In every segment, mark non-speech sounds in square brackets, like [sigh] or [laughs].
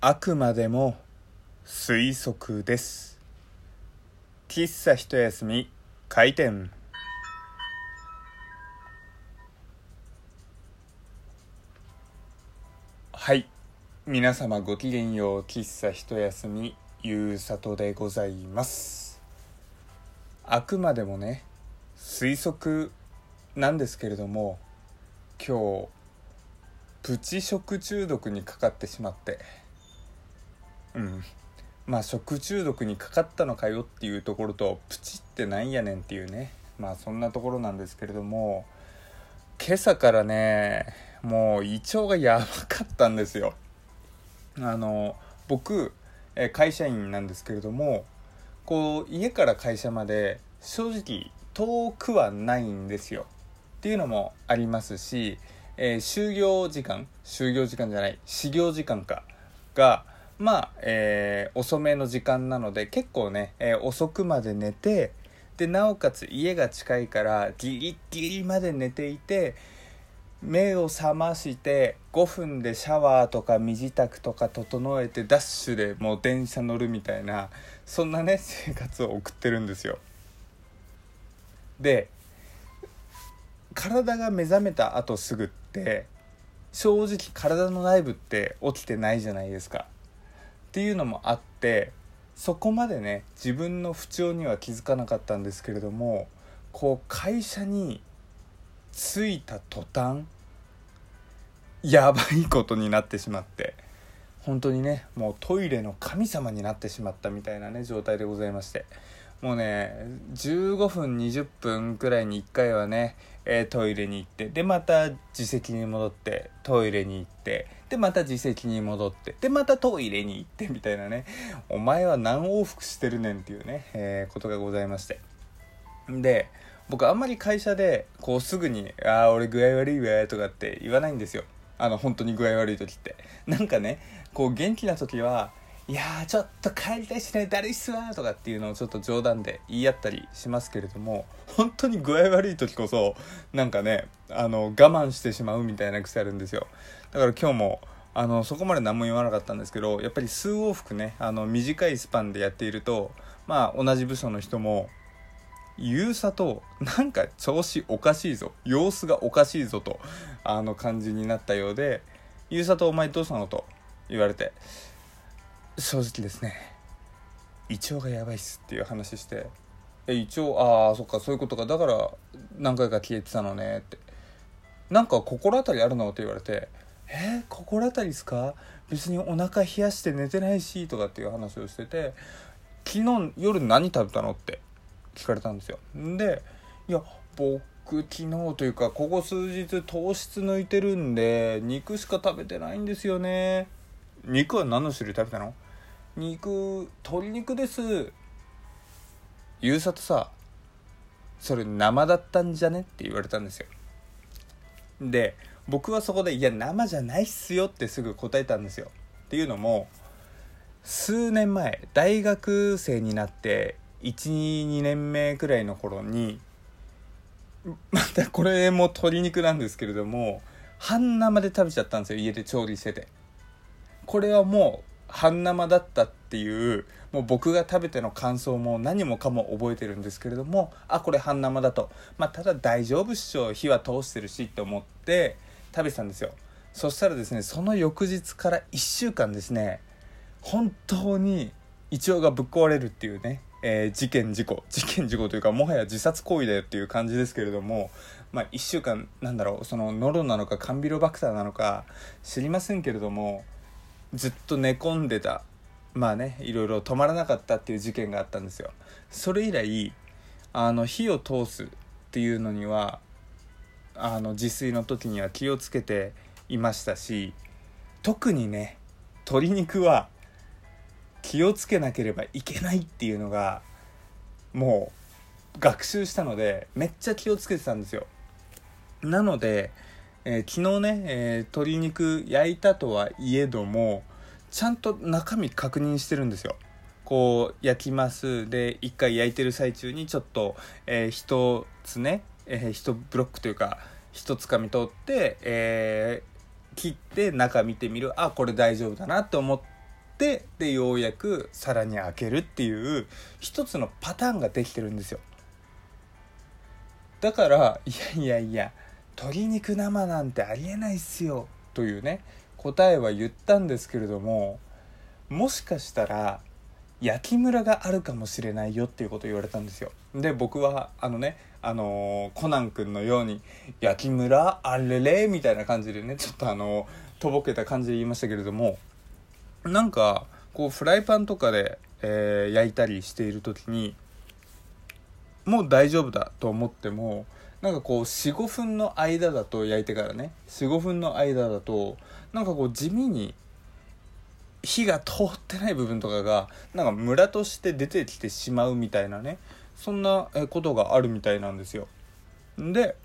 あくまでも推測です。喫茶一休み開店。はい。皆様ごきげんよう喫茶一休みゆうさとでございます。あくまでもね推測なんですけれども今日プチ食中毒にかかってしまって。うん。まあ食中毒にかかったのかよっていうところとプチってなんやねんっていうね。まあそんなところなんですけれども今朝からねもう胃腸がやばかったんですよ。あの僕会社員なんですけれどもこう家から会社まで正直遠くはないんですよ。っていうのもありますし、えー、就業時間就業時間じゃない始業時間かがまあ、えー、遅めの時間なので結構ね、えー、遅くまで寝てでなおかつ家が近いからギリギリまで寝ていて目を覚まして5分でシャワーとか身支度とか整えてダッシュでもう電車乗るみたいなそんなね [laughs] 生活を送ってるんですよ。で体が目覚めた後すぐって正直体の内部って起きてないじゃないですか。っていうのもあってそこまでね自分の不調には気づかなかったんですけれどもこう会社に着いた途端やばいことになってしまって本当にねもうトイレの神様になってしまったみたいなね状態でございまして。もうね15分20分くらいに1回はね、えー、トイレに行ってでまた自席に戻ってトイレに行ってでまた自席に戻ってでまたトイレに行ってみたいなね。お前は何往復してるねんっていうね、えー、ことがございまして。で僕あんまり会社でこうすぐに「ああ俺具合悪いわ」とかって言わないんですよ。あの本当に具合悪い時って。なんかねこう元気な時はいやーちょっと帰りたいしねだるいっすわとかっていうのをちょっと冗談で言い合ったりしますけれども本当に具合悪い時こそなんかねあの我慢してしまうみたいな癖あるんですよだから今日もあのそこまで何も言わなかったんですけどやっぱり数往復ねあの短いスパンでやっているとまあ同じ部署の人もゆうさとなんか調子おかしいぞ様子がおかしいぞとあの感じになったようで「ゆうさとお前どうしたの?」と言われて正直ですね。胃腸がやばいっすっていう話して。え胃腸ああそっかそういうことか。だから何回か消えてたのねって。なんか心当たりあるの？って言われて。えー、心当たりっすか？別にお腹冷やして寝てないしとかっていう話をしてて。昨日夜何食べたの？って聞かれたんですよ。でいや僕昨日というかここ数日糖質抜いてるんで肉しか食べてないんですよね。肉は何の種類食べたの？肉鶏肉です。ゆうささそれ生だったんじゃね？って言われたんですよ。で僕はそこで「いや生じゃないっすよ」ってすぐ答えたんですよ。っていうのも数年前大学生になって12年目くらいの頃にまたこれも鶏肉なんですけれども半生で食べちゃったんですよ。家で調理してて。これはもう半生だったっていうもう僕が食べての感想も何もかも覚えてるんですけれどもあこれ半生だと。まあただ大丈夫っしょ火は通してるしって思って食べてたんですよ。そしたらですねその翌日から1週間ですね本当に胃腸がぶっ壊れるっていうね、えー、事件事故。事件事故というかもはや自殺行為だよっていう感じですけれどもまあ1週間なんだろうそのノロなのかカンビロバクターなのか知りませんけれどもずっと寝込んでた。まあねいろいろ止まらなかったっていう事件があったんですよ。それ以来あの火を通すっていうのにはあの自炊の時には気をつけていましたし特にね鶏肉は気をつけなければいけないっていうのがもう学習したのでめっちゃ気をつけてたんですよ。なのでえー、昨日ね、えー、鶏肉焼いたとはいえどもちゃんと中身確認してるんですよ。こう焼きます。で1回焼いてる最中にちょっと、えー、1つね、えー、1ブロックというか1つかみ取って、えー、切って中見てみる。あこれ大丈夫だなって思っってでようやく皿に開けるっていう一つのパターンができてるんですよ。だからいやいやいや鶏肉生なんてありえないっすよというね答えは言ったんですけれどももしかしたら焼きムラがあるかもしれないよっていうことを言われたんですよ。で僕はあのねあのー、コナン君のように「焼きムラあれれ」みたいな感じでねちょっとあのー、とぼけた感じで言いましたけれどもなんかこうフライパンとかで、えー、焼いたりしている時にもう大丈夫だと思ってもなんかこう45分の間だと焼いてからね。45分の間だとなんかこう地味に火が通ってない部分とかがなんかムラとして出てきてしまうみたいなね。そんなことがあるみたいなんですよ。で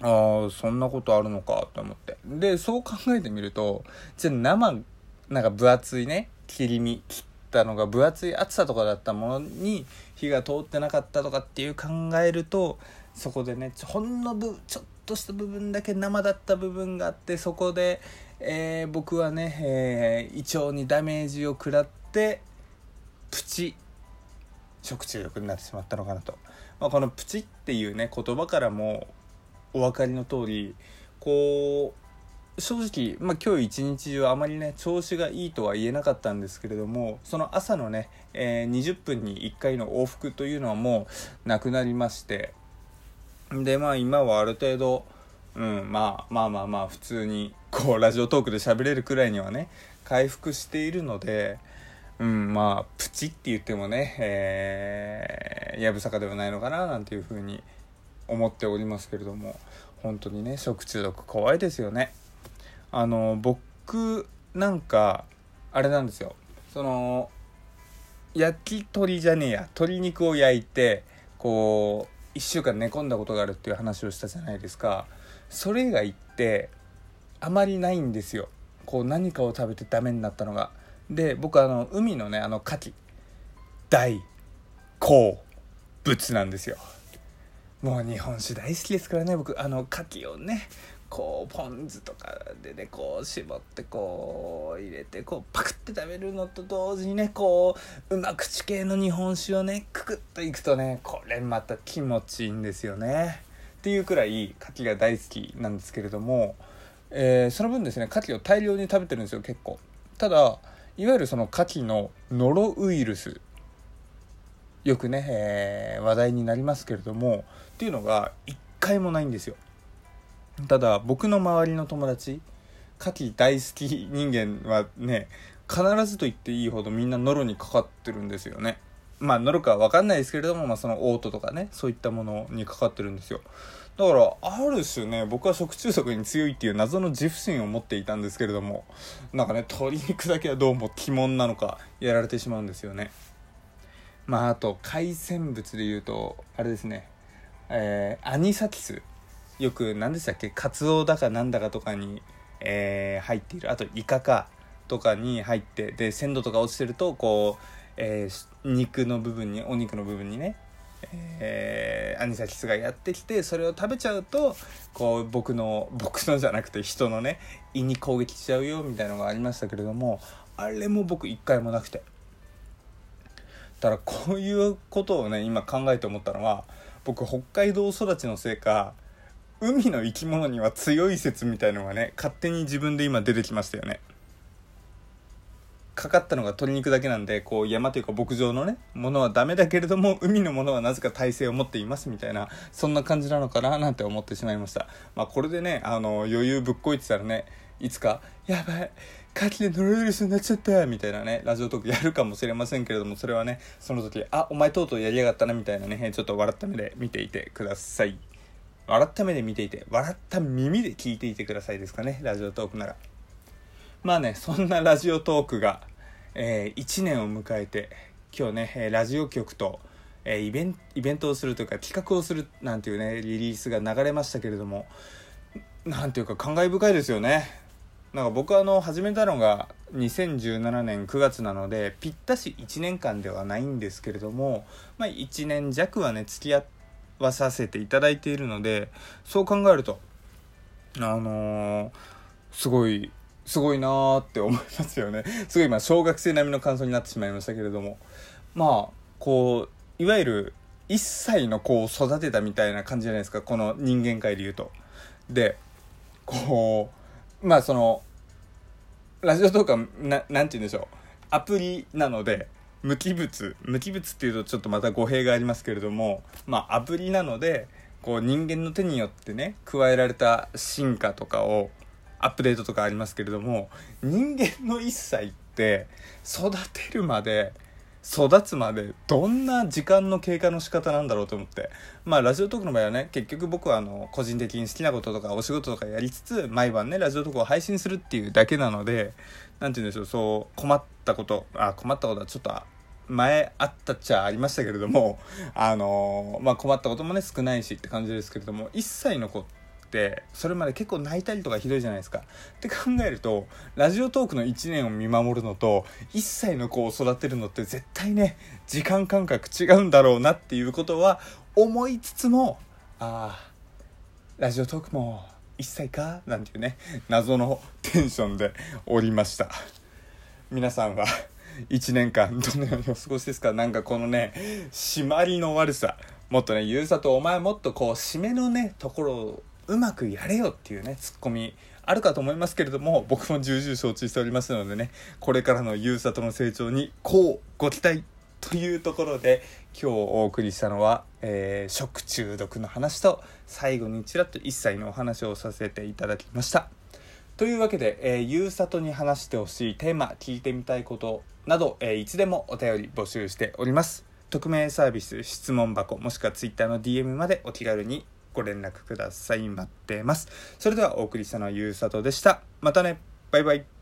ああそんなことあるのかと思って。でそう考えてみるとじゃあ生なんか分厚いね切り身切ったのが分厚い厚さとかだったものに火が通ってなかったとかっていう考えるとそこでねほんのぶちょっとした部分だけ生だった部分があってそこで、えー、僕はね、えー、胃腸にダメージを食らってプチ食中毒になってしまったのかなと、まあ、このプチっていうね言葉からもお分かりの通りこう正直、まあ、今日一日中あまりね調子がいいとは言えなかったんですけれどもその朝のね、えー、20分に1回の往復というのはもうなくなりましてでまあ今はある程度、うん、まあまあまあまあ普通にこうラジオトークで喋れるくらいにはね回復しているので、うん、まあプチって言ってもね、えー、やぶさかではないのかななんていうふうに思っておりますけれども本当にね食中毒怖いですよね。あの僕なんかあれなんですよその焼き鳥じゃねえや鶏肉を焼いてこう1週間寝込んだことがあるっていう話をしたじゃないですか。それ以外ってあまりないんですよ。こう何かを食べてダメになったのが。で僕あの海のねあの牡蠣。大好物なんですよ。もう日本酒大好きですからね僕。あの牡蠣をねこうポン酢とかでねこう絞ってこう入れてこうパクって食べるのと同時にねこううま口系の日本酒をねククッといくとねこれまた気持ちいいんですよね。っていうくらい牡蠣が大好きなんですけれども、え、その分ですね牡蠣を大量に食べてるんですよ結構。ただいわゆるその牡蠣のノロウイルスよくね、えー、話題になりますけれどもっていうのが一回もないんですよ。ただ僕の周りの友達牡蠣大好き人間はね必ずと言っていいほどみんなノロにかかってるんですよね。まあノロかは分かんないですけれども、まあ、その嘔吐とかねそういったものにかかってるんですよ。だからある種ね僕は食中毒に強いっていう謎の自負心を持っていたんですけれどもなんかね鶏肉だけはどうも鬼門なのかやられてしまうんですよね。まああと海鮮物でいうとあれですね。えー、アニサキス。よく何でしたっけ？カツオだかなんだかとかに、えー、入っている。あとイカかとかに入ってで鮮度とか落ちてるとこう、えー、肉の部分にお肉の部分にねえー、アニサキスがやってきてそれを食べちゃうとこう僕の僕のじゃなくて人のね胃に攻撃しちゃうよみたいなのがありましたけれどもあれも僕一回もなくて。だからこういうことをね今考えて思ったのは僕北海道育ちのせいか海の生き物には強い説みたいのがね勝手に自分で今出てきましたよね。かかったのが鶏肉だけなんでこう山というか牧場のねものはダメだけれども海のものはなぜか耐性を持っていますみたいなそんな感じなのかななんて思ってしまいました。まあこれでねあの余裕ぶっこいてたらねいつか「やばい牡蠣でノロウイルスになっちゃった」みたいなねラジオトークやるかもしれませんけれどもそれはねその時「あお前とうとうやりやがったな」みたいなねちょっと笑った目で見ていてください。笑った目で見ていて笑った耳で聞いていてくださいですかねラジオトークなら。まあねそんなラジオトークが、えー、1年を迎えて今日ねラジオ局と、え、イベントをするというか企画をするなんていうねリリースが流れましたけれどもなんていうか感慨深いですよね。なんか僕はあの始めたのが2017年9月なのでぴったし1年間ではないんですけれども、まあ、1年弱はね付き合ってはさせていただいているのでそう考えるとあのー、すごいすごいなーって思いますよね。[laughs] すごい今小学生並みの感想になってしまいましたけれども。まあこういわゆる1歳の子を育てたみたいな感じじゃないですか。この人間界で言うと。でこうまあそのラジオとかななんて言うんでしょう。アプリなので無機物無機物っていうとちょっとまた語弊がありますけれどもまあアプリなのでこう人間の手によってね加えられた進化とかをアップデートとかありますけれども人間の1歳って育てるまで育つまでどんな時間の経過の仕方なんだろうと思って。まあラジオトークの場合はね結局僕はあの個人的に好きなこととかお仕事とかやりつつ毎晩ねラジオトークを配信するっていうだけなので何て言うんでしょうそう困ったことあ困ったことはちょっと前あったっちゃありましたけれども [laughs] あのまあ困ったこともね少ないしって感じですけれども1歳の子ってそれまで結構泣いたりとかひどいじゃないですか。って考えるとラジオトークの1年を見守るのと1歳の子を育てるのって絶対ね時間感覚違うんだろうなっていうことは思いつつもああラジオトークも1歳か？なんていうね謎のテンションでおりました。皆さんは1年間どのようにお過ごしですか？なんかこのね締まりの悪さもっとねゆうさとお前もっとこう締めのねところをうまくやれよっていうねツッコミあるかと思いますけれども僕も重々承知しておりますのでねこれからのゆうさとの成長にこうご期待というところで今日お送りしたのは、えー、食中毒の話と最後にちらっと一切のお話をさせていただきました。というわけで、えー、ゆうさとに話してほしいテーマ聞いてみたいことなど、えー、いつでもお便り募集しております。匿名サービス質問箱もしくは Twitter の DM までお気軽にご連絡ください待ってます。それではお送りしたのはゆうさとでした。またね。バイバイ。